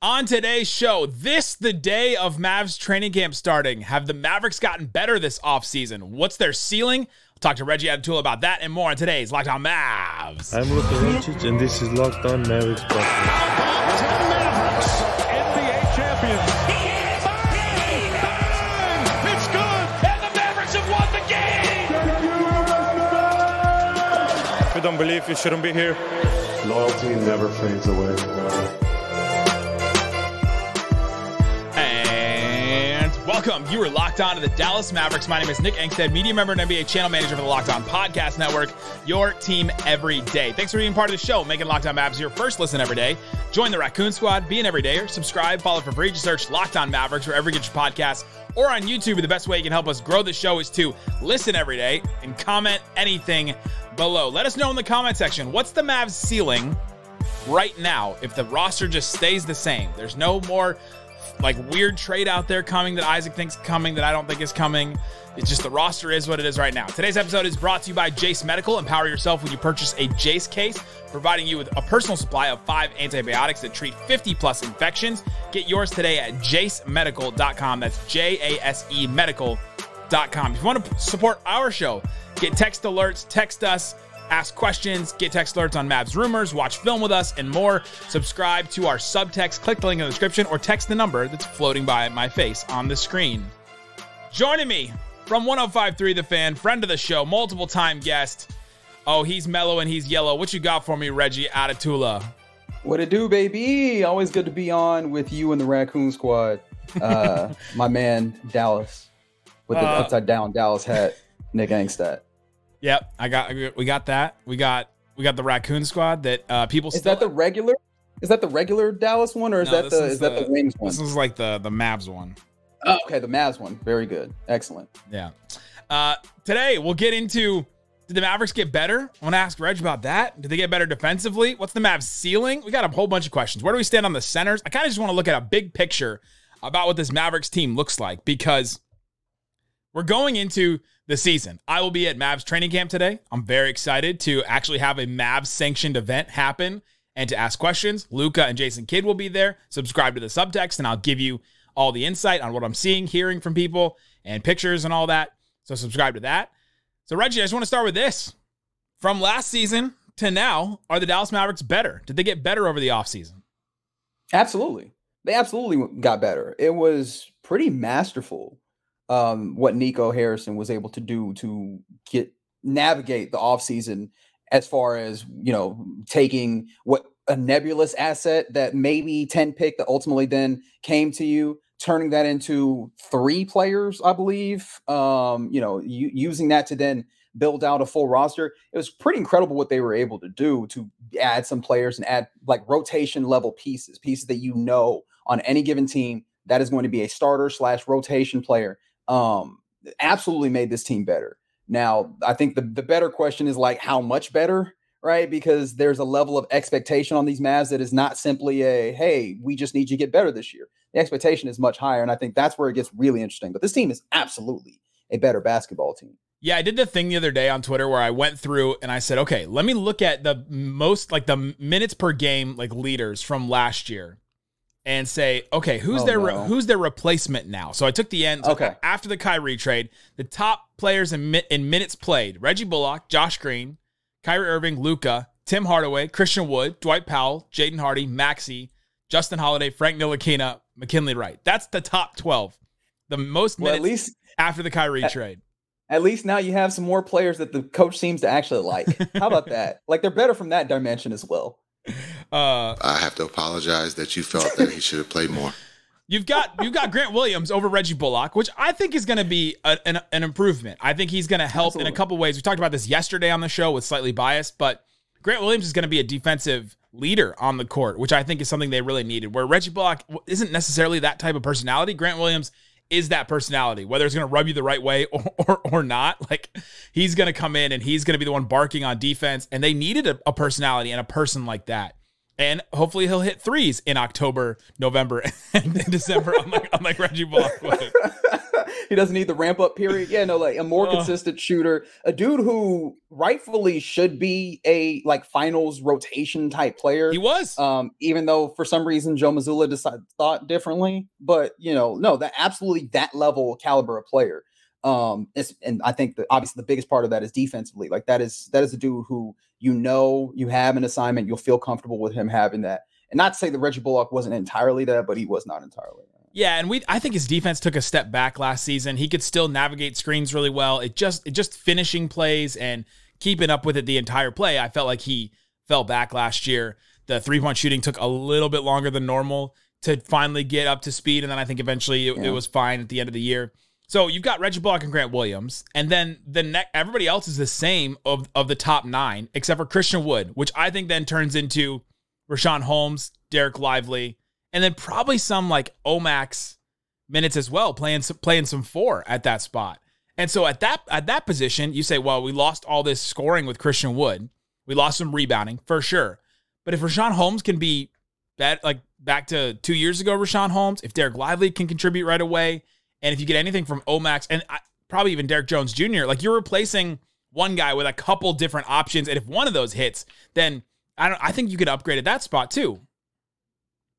On today's show, this the day of Mavs training camp starting. Have the Mavericks gotten better this offseason? What's their ceiling? We'll talk to Reggie Adetula about that and more on today's Locked On Mavs. I'm Luka Doncic, and this is Locked On Mavericks podcast. Mavericks, NBA champions. It's good, and the Mavericks have won the. If you don't believe, you shouldn't be here. Loyalty never fades away. Welcome. You are locked on to the Dallas Mavericks. My name is Nick Angstadt, media member and NBA channel manager for the Locked On Podcast Network, your team every day. Thanks for being part of the show, making Locked On Mavs your first listen every day. Join the Raccoon Squad, be an everydayer, subscribe, follow for free. Just search Locked On Mavericks wherever you get your podcasts or on YouTube. The best way you can help us grow the show is to listen every day and comment anything below. Let us know in the comment section what's the Mavs ceiling right now if the roster just stays the same. There's no more like weird trade out there coming that Isaac thinks coming that I don't think is coming. It's just the roster is what it is right now. Today's episode is brought to you by Jase Medical. Empower yourself when you purchase a Jase case, providing you with a personal supply of five antibiotics that treat 50 plus infections. Get yours today at jasemedical.com. That's J A S E medical.com. If you want to support our show, get text alerts, text us ask questions, get text alerts on Mavs rumors, watch film with us, and more. Subscribe to our subtext, click the link in the description, or text the number that's floating by my face on the screen. Joining me from 1053 The Fan, friend of the show, multiple time guest. Oh, he's mellow and he's yellow. What you got for me, Reggie Adetula? What it do, baby? Always good to be on with you and the Raccoon Squad. Uh, my man Dallas with the Uh, upside down Dallas hat, Nick Angstadt. Yep, I got we got that. We got we got the Raccoon Squad that uh, people Is still. that the regular? Is that the regular Dallas one, or is No, that the is, that the Wings one? This is like the the Mavs one. Oh, okay, the Mavs one. Very good, excellent. Yeah. Uh, today we'll get into did the Mavericks get better? I want to ask Reg about that. Did they get better defensively? What's the Mavs ceiling? We got a whole bunch of questions. Where do we stand on the centers? I kind of just want to look at a big picture about what this Mavericks team looks like because we're going into the season. I will be at Mavs training camp today. I'm very excited to actually have a Mavs sanctioned event happen and to ask questions. Luka and Jason Kidd will be there. Subscribe to the subtext and I'll give you all the insight on what I'm seeing, hearing from people, and pictures and all that. So subscribe to that. So Reggie, I just want to start with this. From last season to now, are the Dallas Mavericks better? Did they get better over the offseason? Absolutely, they absolutely got better. It was pretty masterful um, what Nico Harrison was able to do to get navigate the offseason as far as you know taking what a nebulous asset that maybe 10 pick that ultimately then came to you turning that into three players i believe um you know u- using that to then build out a full roster. It was pretty incredible what they were able to do to add some players and add like rotation level pieces pieces that you know on any given team that is going to be a starter slash rotation player um absolutely made this team better now, I think the, the better question is like how much better, right? Because there's a level of expectation on these Mavs that is not simply a hey, we just need you to get better this year. The expectation is much higher, and I think that's where it gets really interesting. But this team is absolutely a better basketball team. Yeah, I did the thing the other day on Twitter where I went through and I said, okay, let me look at the most like the minutes per game like leaders from last year and say, okay, who's Oh, their no. who's their replacement now? So I took the end. so Okay. After the Kyrie trade, the top players in, mi- in minutes played: Reggie Bullock, Josh Green, Kyrie Irving, Luka, Tim Hardaway, Christian Wood, Dwight Powell, Jaden Hardy, Maxi, Justin Holiday, Frank Ntilikina, McKinley Wright. That's the top twelve. The most Well, at least after the Kyrie at- trade. at least now you have some more players that the coach seems to actually like. How about that? Like they're better from that dimension as well. Uh, I have to apologize that you felt that he should have played more. You've got you've got Grant Williams over Reggie Bullock, which I think is going to be a, an, an improvement. I think he's going to help in a couple ways. We talked about this yesterday on the show with slightly biased, but Grant Williams is going to be a defensive leader on the court, which I think is something they really needed. Where Reggie Bullock isn't necessarily that type of personality, Grant Williams is that personality. Whether it's going to rub you the right way or or, or not, like he's going to come in and he's going to be the one barking on defense. And they needed a, a personality and a person like that. And hopefully he'll hit threes in October, November, and December, unlike, unlike Reggie Bullock he doesn't need the ramp up period. Yeah, no, like a more Ugh. consistent shooter, a dude who rightfully should be a like finals rotation type player. He was. um, even though for some reason Joe Mazzulla decided thought differently. But you know, no, that absolutely that level caliber of player. Um, it's, and I think that obviously the biggest part of that is defensively. Like that is that is a dude who you know you have an assignment, you'll feel comfortable with him having that. And not to say that Reggie Bullock wasn't entirely that, but he was not entirely. That. Yeah, and we I think his defense took a step back last season. He could still navigate screens really well. It just it just finishing plays and keeping up with it the entire play. I felt like he fell back last year. The three-point shooting took a little bit longer than normal to finally get up to speed and then I think eventually it, it was fine at the end of the year. So you've got Reggie Bullock and Grant Williams, and then the next everybody else is the same of of the top nine except for Christian Wood, which I think then turns into Richaun Holmes, Dereck Lively, and then probably some like Omax minutes as well, playing some, playing some four at that spot. And so at that at that position, you say, well, we lost all this scoring with Christian Wood, we lost some rebounding for sure. But if Richaun Holmes can be like back to two years ago, Richaun Holmes, if Dereck Lively can contribute right away, and if you get anything from Omax and I, probably even Derrick Jones Jr., like you're replacing one guy with a couple different options, and if one of those hits, then I don't. I think you could upgrade at that spot too.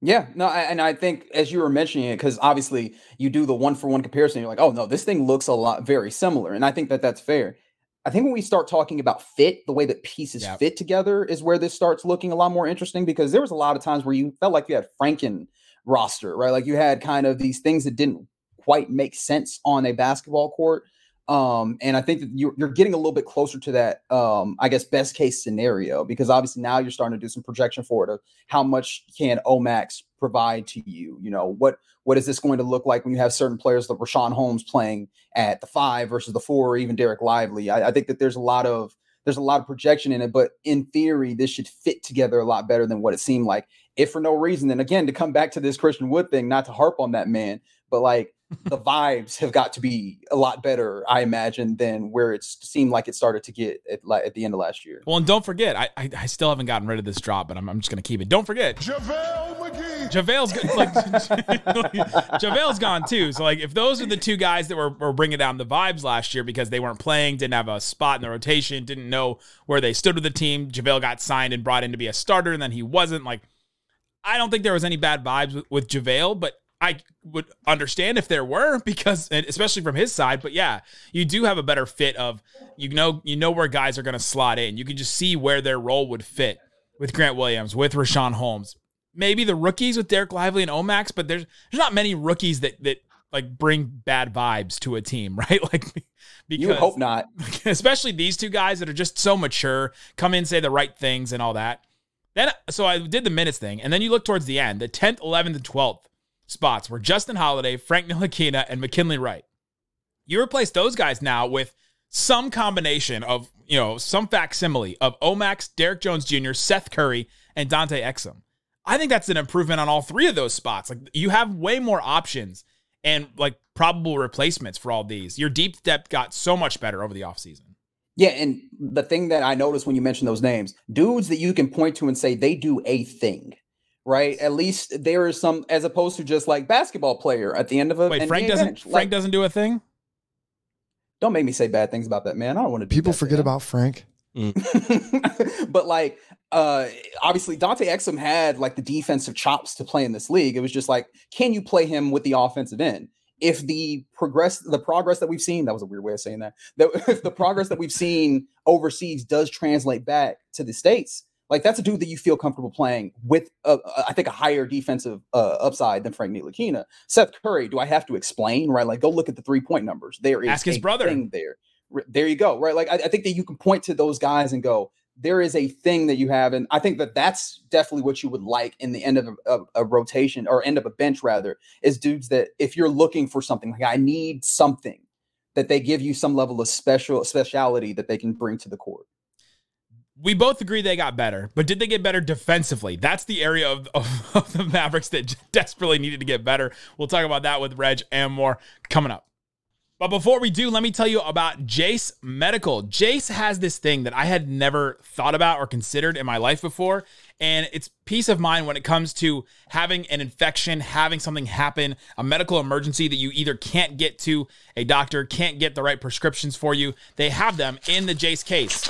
Yeah, no, I- and I think as you were mentioning it, because obviously you do the one for one comparison, you're like, oh no, this thing looks a lot very similar, and I think that that's fair. I think when we start talking about fit, the way that pieces Yeah. fit together is where this starts looking a lot more interesting because there was a lot of times where you felt like you had Franken roster, right? Like you had kind of these things that didn't quite make sense on a basketball court. Um, and I think that you're, you're getting a little bit closer to that, um, I guess, best case scenario because obviously now you're starting to do some projection for it of how much can Omax provide to you? You know, what what is this going to look like when you have certain players like Richaun Holmes playing at the five versus the four, or even Dereck Lively? I, I think that there's a lot of there's a lot of projection in it, but in theory, this should fit together a lot better than what it seemed like. If for no reason, then again, to come back to this Christian Wood thing, not to harp on that man, but like the vibes have got to be a lot better, I imagine, than where it seemed like it started to get at, at the end of last year. Well, and don't forget, I, I I still haven't gotten rid of this drop, but I'm, I'm just gonna keep it. Don't forget, JaVale McGee. JaVale's go- like JaVale's gone too. So like if those are the two guys that were, were bringing down the vibes last year because they weren't playing, didn't have a spot in the rotation, didn't know where they stood with the team. JaVale got signed and brought in to be a starter, and then he wasn't. Like I don't think there was any bad vibes with, with JaVale, but I would understand if there were because especially from his side. But yeah, you do have a better fit of you know you know where guys are going to slot in. You can just see where their role would fit with Grant Williams, with Richaun Holmes. Maybe the rookies with Dereck Lively and Omax, but there's there's not many rookies that that like bring bad vibes to a team, right? Like because You hope not. especially these two guys that are just so mature, come in, say the right things and all that. Then, so I did the minutes thing, and then you look towards the end. The 10th, 11th, and 12th spots were Justin Holiday, Frank Ntilikina, and McKinley Wright. You replace those guys now with some combination of, you know, some facsimile of Omax, Derrick Jones Jr., Seth Curry, and Dante Exum. I think that's an improvement on all three of those spots. Like you have way more options and like probable replacements for all these. Your deep depth got so much better over the offseason. Yeah, and the thing that I noticed when you mentioned those names, dudes that you can point to and say they do a thing, right? At least there is some, as opposed to just like basketball player at the end of a Wait, NBA Frank doesn't bench. Frank Like, doesn't do a thing? don't make me say bad things about that man. I don't want to. Do People that forget him. about Frank. but like uh obviously Dante Exum had like the defensive chops to play in this league. It was just like, can you play him with the offensive end? If the progress the progress that we've seen, that was a weird way of saying that. That if the progress that we've seen overseas does translate back to the States, like that's a dude that you feel comfortable playing with I think a higher defensive uh, upside than Frank Ntilikina. Seth Curry, do I have to explain? Right? Like go look at the three-point numbers. There is Ask his a brother. thing there. There you go. Right. Like I, I think that you can point to those guys and go, there is a thing that you have. And I think that that's definitely what you would like in the end of a, a, a rotation or end of a bench, rather, is dudes that if you're looking for something, like I need something, that they give you some level of special speciality that they can bring to the court. We both agree they got better, but did they get better defensively? That's the area of, of, of the Mavericks that desperately needed to get better. We'll talk about that with Reg and more coming up. But before we do, let me tell you about Jase Medical. Jase has this thing that I had never thought about or considered in my life before. And it's peace of mind when it comes to having an infection, having something happen, a medical emergency that you either can't get to a doctor, can't get the right prescriptions for you. They have them in the Jase case.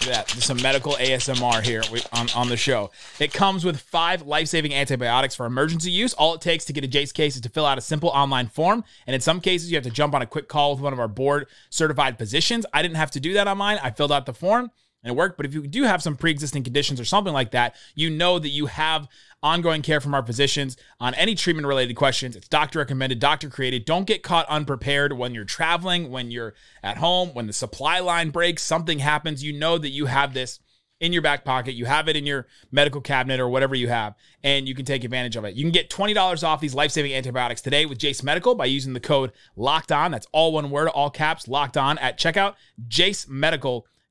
At that. There's some medical ASMR here on, on the show. It comes with five life saving antibiotics for emergency use. All it takes to get a Jase case is to fill out a simple online form. And in some cases, you have to jump on a quick call with one of our board certified physicians. I didn't have to do that on mine. I filled out the form and it worked. But if you do have some pre existing conditions or something like that, you know that you have ongoing care from our physicians on any treatment related questions. It's doctor recommended, doctor created. Don't get caught unprepared when you're traveling, when you're at home, when the supply line breaks, something happens. You know that you have this in your back pocket. You have it in your medical cabinet or whatever you have, and you can take advantage of it. You can get $20 off these life saving antibiotics today with Jase Medical by using the code locked on. That's all one word, all caps, locked on at checkout,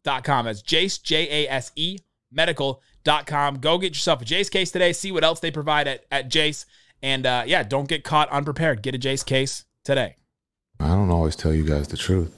jasemedical.com. That's Jase, J A S E, medical jase.com. Go get yourself a Jase case today. See what else they provide at, at Jase. And uh, yeah, don't get caught unprepared. Get a Jase case today. I don't always tell you guys the truth.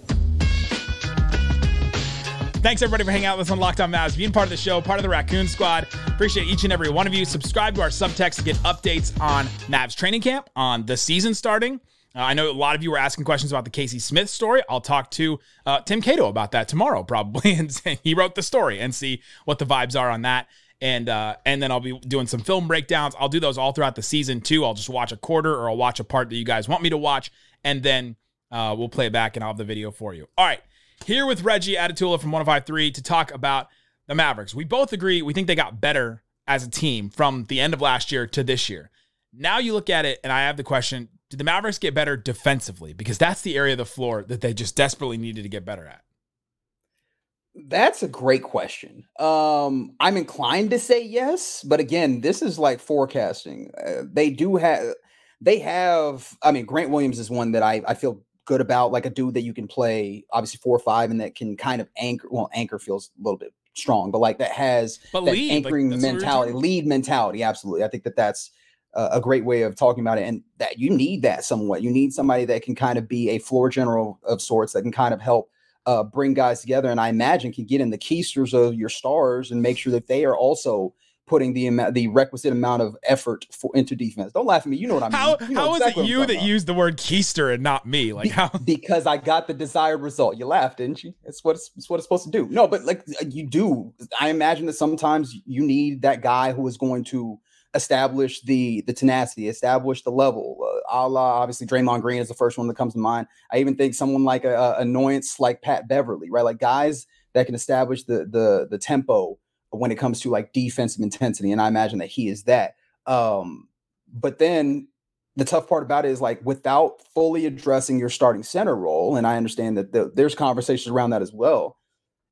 Thanks everybody for hanging out with us on Locked On Mavs, being part of the show, part of the Raccoon Squad. Appreciate each and every one of you. Subscribe to our subtext to get updates on Mavs training camp, on the season starting. Uh, I know a lot of you were asking questions about the Casey Smith story. I'll talk to uh, Tim Cato about that tomorrow, probably, and he wrote the story and see what the vibes are on that. And uh, and then I'll be doing some film breakdowns. I'll do those all throughout the season too. I'll just watch a quarter or I'll watch a part that you guys want me to watch, and then uh, we'll play it back and I'll have the video for you. All right, here with Reggie Adetula from 105.3 to talk about the Mavericks. We both agree we think they got better as a team from the end of last year to this year. Now you look at it, and I have the question did the Mavericks get better defensively? Because that's the area of the floor that they just desperately needed to get better at. That's a great question. Um, I'm inclined to say yes, but again, this is like forecasting. Uh, they do have, they have. I mean, Grant Williams is one that I I feel good about, like a dude that you can play obviously four or five, and that can kind of anchor. Well, anchor feels a little bit strong, but like that has but that lead, anchoring like, mentality, lead mentality. Absolutely, I think that that's a great way of talking about it and that you need that somewhat. You need somebody that can kind of be a floor general of sorts that can kind of help uh, bring guys together and i imagine can get in the keisters of your stars and make sure that they are also putting the amount the requisite amount of effort for into defense. Don't laugh at me you know what i mean. How, you know how exactly is it you that about. used the word keister and not me? Like Be- how? because i got the desired result. You laughed didn't you? It's what it's, it's what it's supposed to do. No but like you do. I imagine that sometimes you need that guy who is going to establish the the tenacity, establish the level. Uh, a la obviously Draymond Green is the first one that comes to mind. I even think someone like a, a annoyance like Pat Beverley, right? Like guys that can establish the the the tempo when it comes to like defensive intensity, and I imagine that he is that. Um, but then the tough part about it is like without fully addressing your starting center role, and I understand that the, there's conversations around that as well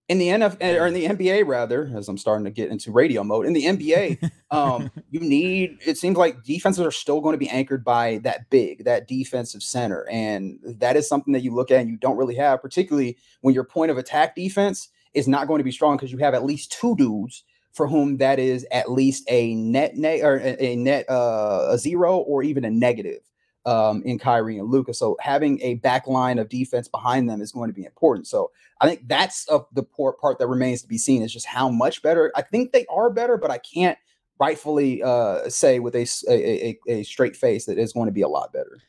in the NFL or in the NBA rather, as I'm starting to get into radio mode, in the NBA, um, you need it seems like defenses are still going to be anchored by that big, that defensive center. And that is something that you look at and you don't really have, particularly when your point of attack defense is not going to be strong because you have at least two dudes for whom that is at least a net ne- or a, a net uh, a zero or even a negative um, in Kyrie and Luka. So having a back line of defense behind them is going to be important. So I think that's the part that remains to be seen is just how much better. I think they are better, but I can't rightfully uh, say with a, a, a straight face that it's going to be a lot better.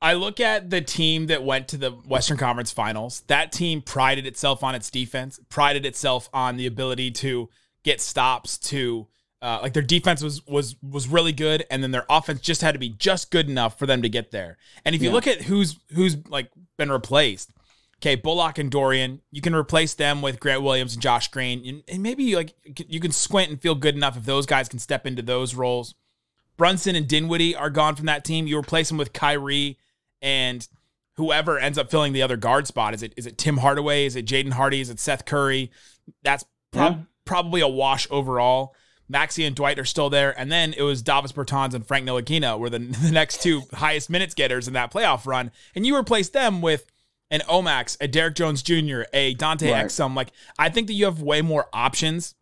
I look at the team that went to the Western Conference Finals. That team prided itself on its defense, prided itself on the ability to get stops, to uh, like their defense was was was really good, and then their offense just had to be just good enough for them to get there. And if you yeah. look at who's who's like been replaced, okay, Bullock and Dorian, you can replace them with Grant Williams and Josh Green, and, and maybe like you can squint and feel good enough if those guys can step into those roles. Brunson and Dinwiddie are gone from that team. You replace them with Kyrie and whoever ends up filling the other guard spot. Is it is it Tim Hardaway? Is it Jaden Hardy? Is it Seth Curry? That's prob- yeah. probably a wash overall. Maxi and Dwight are still there. And then it was Davis Bertans and Frank Ntilikina were the, the next two highest minutes getters in that playoff run. And you replaced them with an Omax, a Derrick Jones Jr., a Dante right. Exum. Like, I think that you have way more options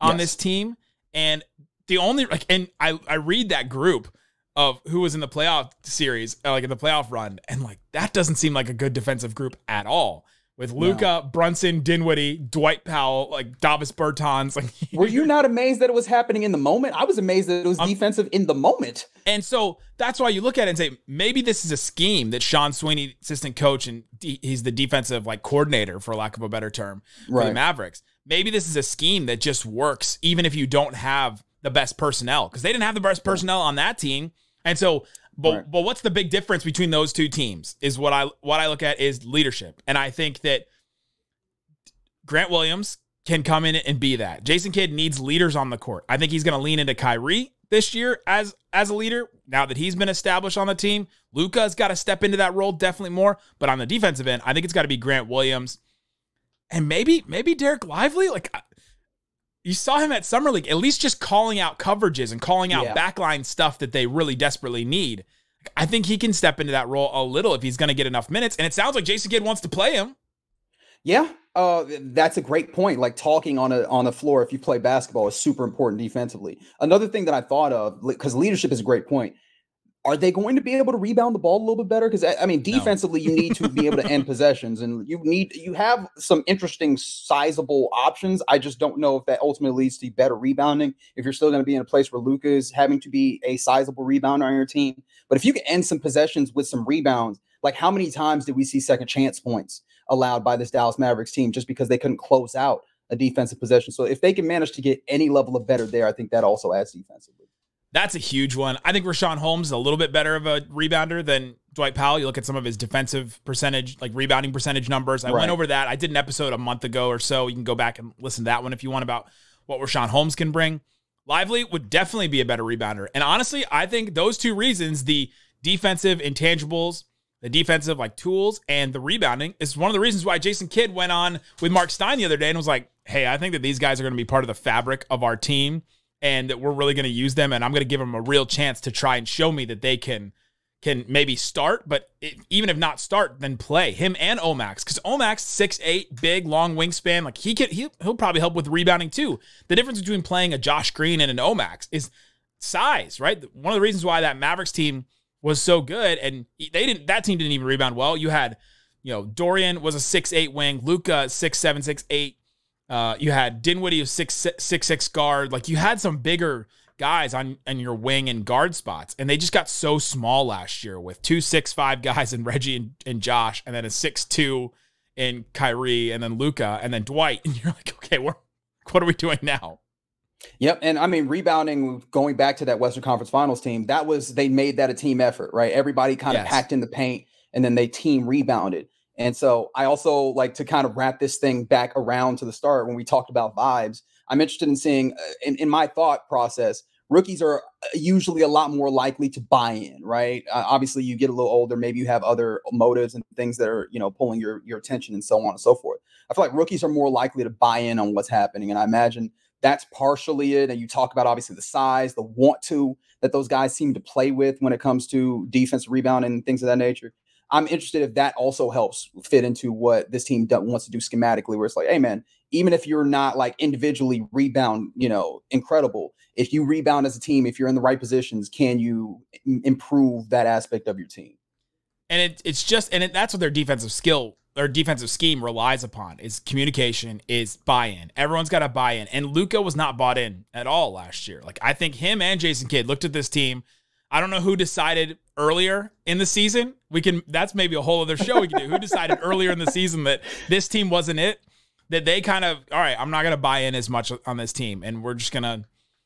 on yes. this team. And the only, like, and I, I read that group of who was in the playoff series, uh, like in the playoff run, and like that doesn't seem like a good defensive group at all. With Luka, Brunson, Dinwiddie, Dwight Powell, like Davis Bertans, like Were you not amazed that it was happening in the moment? I was amazed that it was defensive in the moment. And so that's why you look at it and say maybe this is a scheme that Sean Sweeney, assistant coach, and he's the defensive like coordinator, for lack of a better term, for the Right. Mavericks. Maybe this is a scheme that just works even if you don't have the best personnel because they didn't have the best personnel on that team. And so, but Right. but what's the big difference between those two teams? Is what I what I look at is leadership, and I think that Grant Williams can come in and be that. Jason Kidd needs leaders on the court. I think he's going to lean into Kyrie this year as as a leader. Now that he's been established on the team, Luka's got to step into that role definitely more. But on the defensive end, I think it's got to be Grant Williams and maybe maybe Dereck Lively. Like I- you saw him at summer league, at least just calling out coverages and calling out Yeah. backline stuff that they really desperately need. I think he can step into that role a little if he's going to get enough minutes. And it sounds like Jason Kidd wants to play him. Yeah, uh, that's a great point. Like talking on a on the floor, if you play basketball, is super important defensively. Another thing that I thought of, because leadership is a great point. Are they going to be able to rebound the ball a little bit better? Because I mean, defensively, you need to be able to end possessions, and you need you have some interesting, sizable options. I just don't know if that ultimately leads to better rebounding. If you're still going to be in a place where Luka is having to be a sizable rebounder on your team, but if you can end some possessions with some rebounds, like how many times did we see second chance points allowed by this Dallas Mavericks team just because they couldn't close out a defensive possession? So if they can manage to get any level of better there, I think that also adds defensively. That's a huge one. I think Richaun Holmes is a little bit better of a rebounder than Dwight Powell. You look at some of his defensive percentage, like rebounding percentage numbers. I Right. went over that. I did an episode a month ago or so. You can go back and listen to that one if you want about what Richaun Holmes can bring. Lively would definitely be a better rebounder. And honestly, I think those two reasons, the defensive intangibles, the defensive like tools, and the rebounding, is one of the reasons why Jason Kidd went on with Marc Stein the other day and was like, hey, I think that these guys are going to be part of the fabric of our team and that we're really going to use them and I'm going to give them a real chance to try and show me that they can can maybe start, but it, even if not start, then play him and Omax because Omax six eight, big, long wingspan. Like he can he, he'll probably help with rebounding too. The difference between playing a Josh Green and an Omax is size, right? One of the reasons why that Mavericks team was so good, and they didn't. That team didn't even rebound well. You had, you know, Dorian was a six eight wing, Luka six seven six eight. Uh, you had Dinwiddie who's six six six guard. Like you had some bigger guys on on your wing and guard spots, and they just got so small last year with two six five guys and Reggie and, and Josh, and then a six two in Kyrie, and then Luka, and then Dwight, and you're like, okay, we're what are we doing now? Yep, and I mean rebounding. Going back to that Western Conference Finals team, that was they made that a team effort, right? Everybody kind of Yes. packed in the paint, and then they team rebounded. And so I also like to kind of wrap this thing back around to the start when we talked about vibes. I'm interested in seeing, uh, in, in my thought process, rookies are uh, usually a lot more likely to buy in, right? Uh, obviously, you get a little older, maybe you have other motives and things that are, you know, pulling your your attention and so on and so forth. I feel like rookies are more likely to buy in on what's happening, and I imagine that's partially it. And you talk about obviously the size, the want to that those guys seem to play with when it comes to defense rebound and things of that nature. I'm interested if that also helps fit into what this team wants to do schematically, where it's like, hey man, even if you're not like individually rebound, you know, incredible, if you rebound as a team, if you're in the right positions, can you im- improve that aspect of your team? and it, it's just and it, that's what their defensive skill or defensive scheme relies upon is communication is buy-in. Everyone's got to buy in and luka was not bought in at all last year. Like i think him and jason kidd looked at this team i don't know who decided earlier in the season we can that's maybe a whole other show we can do who decided earlier in the season that this team wasn't it that they kind of all right i'm not going to buy in as much on this team and we're just going to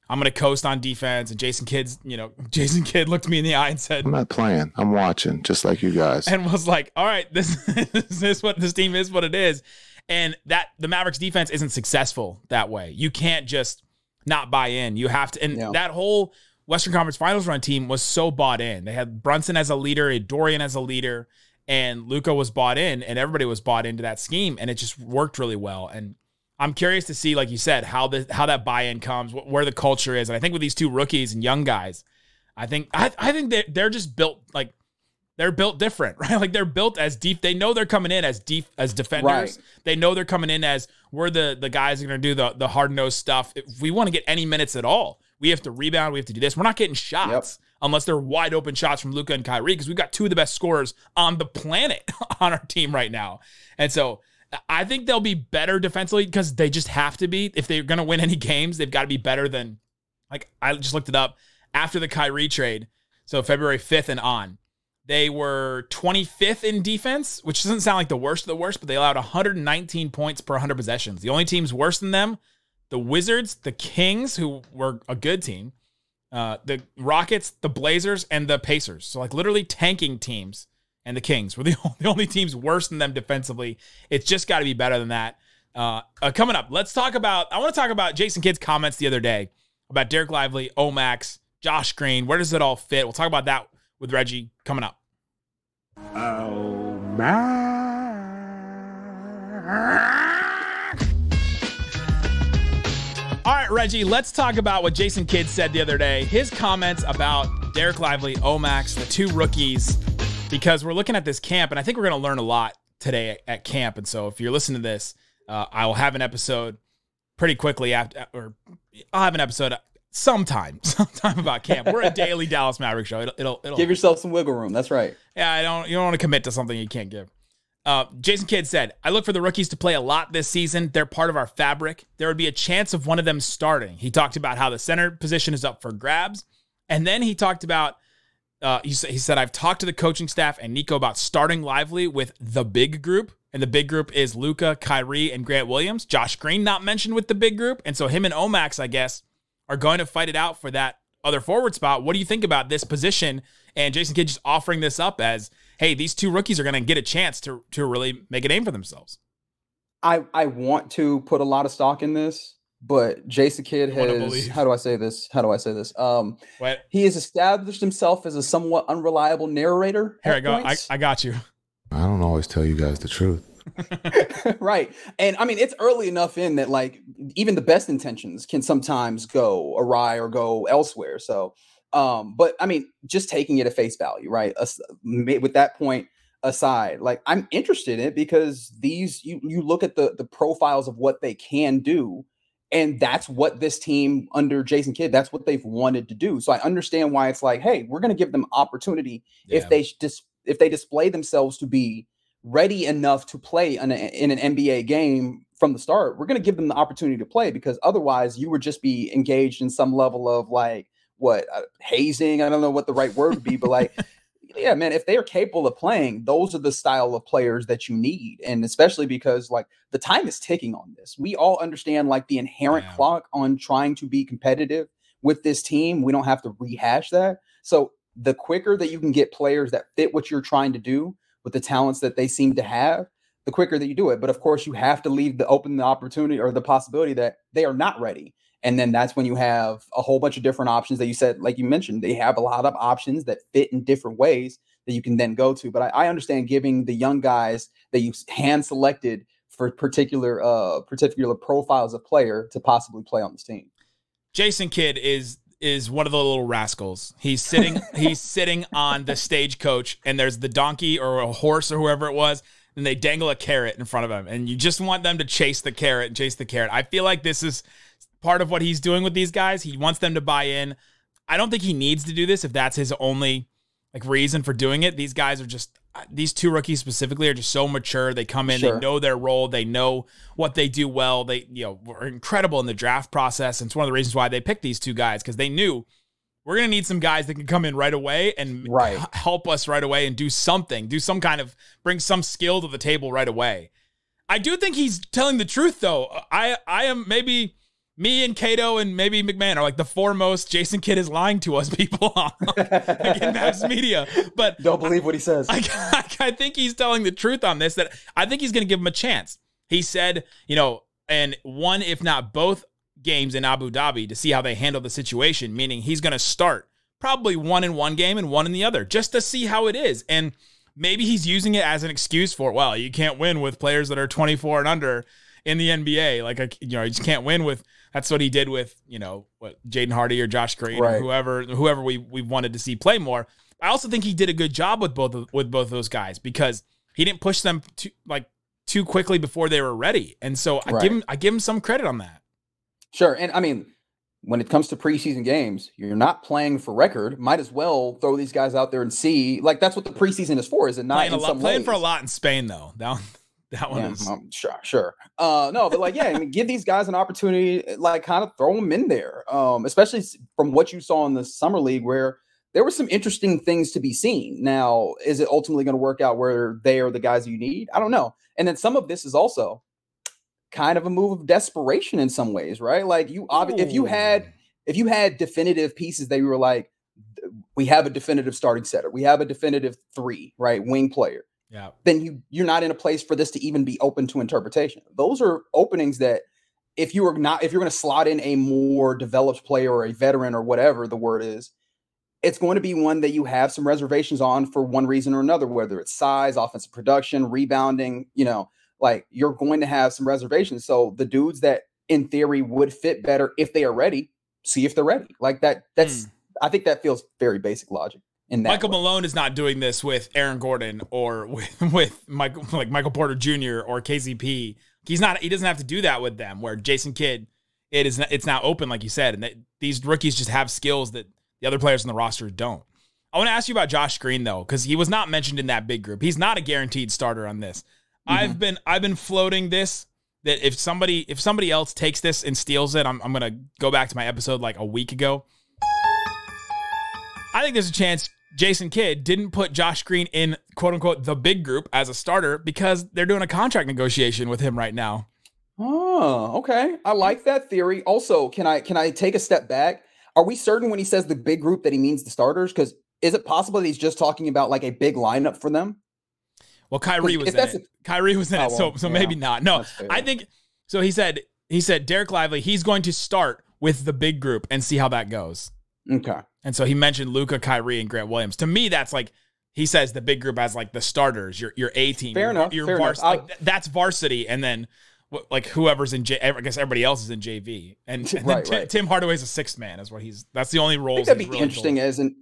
I'm gonna coast on defense, and Jason Kidd's, you know, Jason Kidd looked me in the eye and said, I'm not playing. I'm watching, just like you guys. and was like, "All right, this, this is what this team is, what it is," and that the Mavericks defense isn't successful that way. You can't just not buy in. You have to, and Yeah. that whole Western Conference Finals run team was so bought in. They had Brunson as a leader, Dorian as a leader, and Luka was bought in, and everybody was bought into that scheme, and it just worked really well. And I'm curious to see, like you said, how the how that buy-in comes, wh- where the culture is, and I think with these two rookies and young guys, I think I, I think they're, they're just built like they're built different, right? Like they're built as deep. They know they're coming in as deep as defenders. Right. They know they're coming in as we're the the guys are going to do the the hard nosed stuff. If we want to get any minutes at all, we have to rebound. We have to do this. We're not getting shots. unless they're wide open shots from Luka and Kyrie, because we've got two of the best scorers on the planet on our team right now. And so I think they'll be better defensively because they just have to be. If they're going to win any games, they've got to be better than, like, I just looked it up after the Kyrie trade. So February 5th and on, they were 25th in defense, which doesn't sound like the worst of the worst, but they allowed 119 points per 100 possessions. The only teams worse than them, the Wizards, the Kings, who were a good team, uh, the Rockets, the Blazers, and the Pacers. So, like, literally tanking teams and the Kings were the only, the only teams worse than them defensively. It's just got to be better than that. Uh, uh, coming up, let's talk about. I want to talk about Jason Kidd's comments the other day about Dereck Lively, Omax, Josh Green. Where does it all fit? We'll talk about that with Reggie coming up. Oh, man. Right, Reggie, let's talk about what Jason Kidd said the other day. His comments about Dereck Lively, Omax, the two rookies, because we're looking at this camp, and I think we're going to learn a lot today at camp. And so if you're listening to this, uh, I will have an episode pretty quickly after, or I'll have an episode sometime, sometime about camp. We're a daily Dallas Maverick show. It'll, it'll, it'll Give yourself some wiggle room. That's right. yeah, I don't. You don't want to commit to something you can't give. Uh, Jason Kidd said, "I look for the rookies to play a lot this season. They're part of our fabric. There would be a chance of one of them starting." He talked about how the center position is up for grabs, and then he talked about. Uh, he, said, he said, "I've talked to the coaching staff and Nico about starting Lively with the big group, and the big group is Luka, Kyrie, and Grant Williams. Josh Green not mentioned with the big group, and so him and Omax, I guess, are going to fight it out for that other forward spot. What do you think about this position?" And Jason Kidd just offering this up as hey, these two rookies are going to get a chance to to really make a name for themselves. I I want to put a lot of stock in this, but Jason Kidd has how do I say this? How do I say this? Um What? he has established himself as a somewhat unreliable narrator. Here I go. I. I got you. I don't always tell you guys the truth. right. And I mean, it's early enough in that like even the best intentions can sometimes go awry or go elsewhere. So, um, but I mean, just taking it at face value, right? As- with that point aside, like I'm interested in it because these you you look at the the profiles of what they can do. And that's what this team under Jason Kidd, that's what they've wanted to do. So I understand why it's like, hey, we're going to give them opportunity Yeah. if they sh- dis- if they display themselves to be ready enough to play in, a, in an NBA game from the start, we're going to give them the opportunity to play because otherwise you would just be engaged in some level of like what uh, hazing. I don't know what the right word would be, but like, yeah, man, if they are capable of playing, those are the style of players that you need. And especially because like the time is ticking on this. We all understand like the inherent Yeah. clock on trying to be competitive with this team. We don't have to rehash that. So the quicker that you can get players that fit what you're trying to do with the talents that they seem to have, the quicker that you do it. But of course, you have to leave the open the opportunity or the possibility that they are not ready. And then that's when you have a whole bunch of different options that you said, like you mentioned, they have a lot of options that fit in different ways that you can then go to. But I, I understand giving the young guys that you hand selected for particular uh particular profiles of player to possibly play on this team. Jason Kidd is is one of the little rascals. He's sitting he's sitting on the stagecoach and there's the donkey or a horse or whoever it was and they dangle a carrot in front of him and you just want them to chase the carrot and chase the carrot. I feel like this is part of what he's doing with these guys. He wants them to buy in. I don't think he needs to do this if that's his only like reason for doing it. These guys are just uh, these two rookies specifically are just so mature. They come in, Sure. they know their role, they know what they do well. They you know were incredible in the draft process. And it's one of the reasons why they picked these two guys because they knew we're gonna need some guys that can come in right away and Right. help us right away and do something, do some kind of bring some skill to the table right away. I do think he's telling the truth though. I I am maybe me and Cato and maybe MacMahon are like the foremost Jason Kidd is lying to us people on like in Mavs media. But Don't believe what he says. I, I think he's telling the truth on this. That I think he's going to give him a chance. He said, you know, and one, if not both games in Abu Dhabi to see how they handle the situation, meaning he's going to start probably one in one game and one in the other just to see how it is. And maybe he's using it as an excuse for, well, you can't win with players that are 24 and under in the NBA. Like, I- you know, you just can't win with. That's what he did with, you know, what Jaden Hardy or Josh Green or whoever, whoever we we wanted to see play more. I also think he did a good job with both of, with both those guys because he didn't push them too like too quickly before they were ready. And so I Right. give him I give him some credit on that. Sure. And I mean, when it comes to preseason games, you're not playing for record. Might as well throw these guys out there and see. Like that's what the preseason is for, is it not? Playing, a lot, playing for a lot in Spain though. That one, that one Yeah, is. um, sure, sure. Uh, no, but like, yeah, I mean, give these guys an opportunity, like, kind of throw them in there. Um, especially from what you saw in the summer league, where there were some interesting things to be seen. Now, is it ultimately going to work out where they are the guys you need? I don't know. And then some of this is also kind of a move of desperation in some ways, right? Like you, obvi- if you had, if you had definitive pieces that you were like, we have a definitive starting setter, we have a definitive three, right, wing player yeah, then you you're not in a place for this to even be open to interpretation. Those are openings that if you are not if you're going to slot in a more developed player or a veteran or whatever the word is, it's going to be one that you have some reservations on for one reason or another, whether it's size, offensive production, rebounding, you know, like you're going to have some reservations. So the dudes that in theory would fit better if they are ready, see if they're ready. Like that that's hmm. I think that feels very basic logic Michael way. Malone is not doing this with Aaron Gordon or with with Michael like Michael Porter Jr. or KCP. He's not. He doesn't have to do that with them. Where Jason Kidd, it is. It's now open, like you said, and that these rookies just have skills that the other players in the roster don't. I want to ask you about Josh Green though, because he was not mentioned in that big group. He's not a guaranteed starter on this. I've mm-hmm. been I've been floating this that if somebody if somebody else takes this and steals it, I'm I'm gonna go back to my episode like a week ago. I think there's a chance Jason Kidd didn't put Josh Green in quote unquote the big group as a starter because they're doing a contract negotiation with him right now. Oh, okay. I like that theory. Also, can I can I take a step back? Are we certain when he says the big group that he means the starters? Because is it possible that he's just talking about like a big lineup for them? Well, Kyrie was in it. Kyrie was in Oh, it, so so yeah, maybe not. No. I think so. He said he said Dereck Lively. He's going to start with the big group and see how that goes. Okay. And so he mentioned Luka, Kyrie, and Grant Williams. To me, that's like he says the big group has like the starters, your your A team. Fair your, enough, Your fair vars- enough. Like, th- that's varsity, and then like whoever's in J. I guess everybody else is in JV, and, and then Right, Tim, right. Tim Hardaway's a sixth man, is what he's. That's the only role. that'd be interesting as an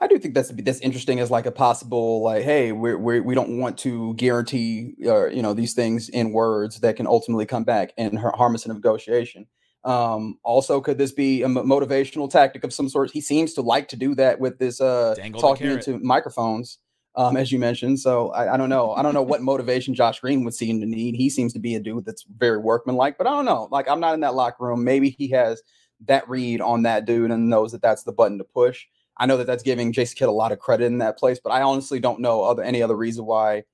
I do think that's that's interesting as like a possible like, hey, we're, we're we don't want to guarantee uh, you know these things in words that can ultimately come back and harm us in a negotiation. Um, also, could this be a motivational tactic of some sort? He seems to like to do that with this uh, Dangle talking into microphones, um, as you mentioned. So I, I don't know. I don't know what motivation Josh Green would seem to need. He seems to be a dude that's very workmanlike, but I don't know. Like I'm not in that locker room. Maybe he has that read on that dude and knows that that's the button to push. I know that that's giving Jason Kidd a lot of credit in that place, but I honestly don't know other any other reason why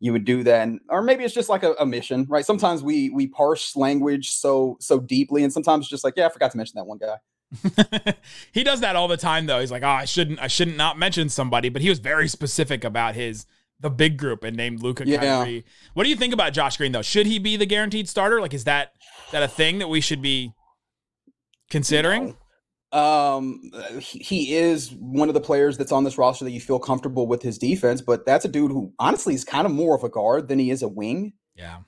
you would do that. And, or maybe it's just like a, a mission, right? Sometimes we we parse language so so deeply, and sometimes it's just like, yeah, I forgot to mention that one guy. he does that all the time though. He's like, oh, I shouldn't, I shouldn't not mention somebody, but he was very specific about his the big group and named Luka Yeah. Kyrie. What do you think about Josh Green though? Should he be the guaranteed starter? Like, is that that a thing that we should be considering? Um, he, is one of the players that's on this roster that you feel comfortable with his defense, but that's a dude who honestly is kind of more of a guard than he is a wing. Yeah.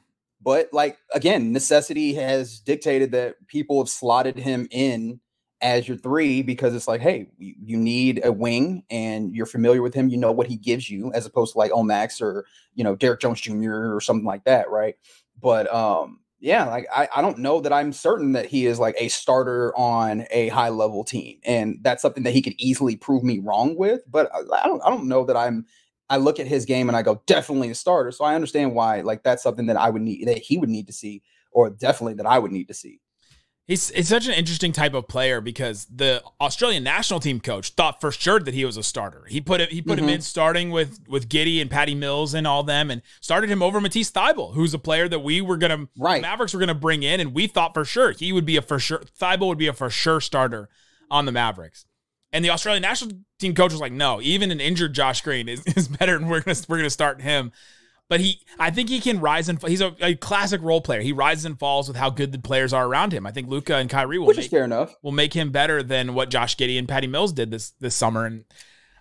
But like again, necessity has dictated that people have slotted him in as your three because it's like, hey, you, you need a wing and you're familiar with him. You know what he gives you, as opposed to like Omax or you know Derrick Jones Jr. or something like that, right? But um, yeah, like I, I don't know that I'm certain that he is like a starter on a high level team, and that's something that he could easily prove me wrong with. But I, I don't I don't know that I'm. I look at his game and I go definitely a starter. So I understand why like that's something that I would need that he would need to see, or definitely that I would need to see. He's it's such an interesting type of player because the Australian national team coach thought for sure that he was a starter. He put it he put him Mhm. in starting with with Giddey and Patty Mills and all them and started him over Matisse Thybulle, who's a player that we were gonna Right. Mavericks were gonna bring in and we thought for sure he would be a for sure Thybulle would be a for sure starter on the Mavericks. And the Australian national team coach was like, no, even an injured Josh Green is, is better and we're gonna we're gonna start him. But he, I think he can rise and he's a, a classic role player. He rises and falls with how good the players are around him. I think Luka and Kyrie will Which make fair enough. will make him better than what Josh Giddey and Patty Mills did this this summer. And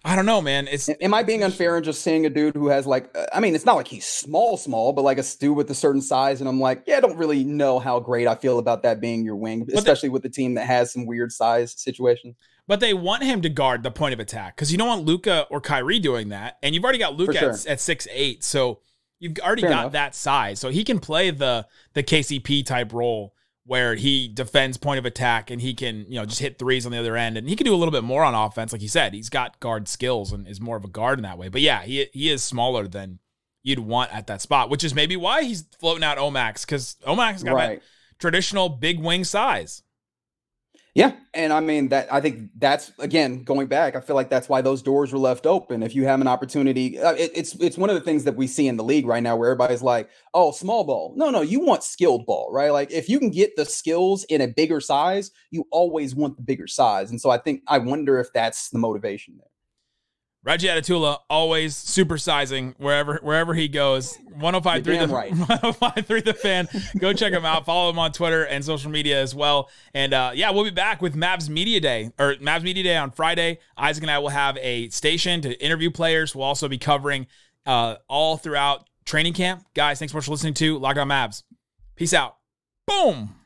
I don't know, man. It's Am I being unfair in just seeing a dude who has like, uh, I mean, it's not like he's small, small, but like a dude with a certain size, and I'm like, yeah, I don't really know how great I feel about that being your wing, especially with the team that has some weird size situations. but they want him to guard the point of attack because you don't want Luka or Kyrie doing that, and you've already got Luka sure. at, at six eight, so you've already Fair got enough. that size, so he can play the the KCP type role where he defends point of attack and he can, you know, just hit threes on the other end. And he can do a little bit more on offense. Like you said, he's got guard skills and is more of a guard in that way. But yeah, he, he is smaller than you'd want at that spot, which is maybe why he's floating out Omax because Omax has got right. that traditional big wing size. Yeah, and I mean that. I think that's again going back. I feel like that's why those doors were left open. If you have an opportunity, uh, it, it's it's one of the things that we see in the league right now, where everybody's like, "Oh, small ball." No, no, you want skilled ball, right? Like if you can get the skills in a bigger size, you always want the bigger size. And so I think I wonder if that's the motivation there. Reggie Adetula always supersizing wherever wherever he goes. 1053 the right. 1053 the fan. Go check him out. Follow him on Twitter and social media as well. And uh, yeah, we'll be back with Mavs Media Day or Mavs Media Day on Friday. Isaac and I will have a station to interview players. We'll also be covering uh, all throughout training camp. Guys, thanks so much for listening to Locked On Mavs. Peace out. Boom.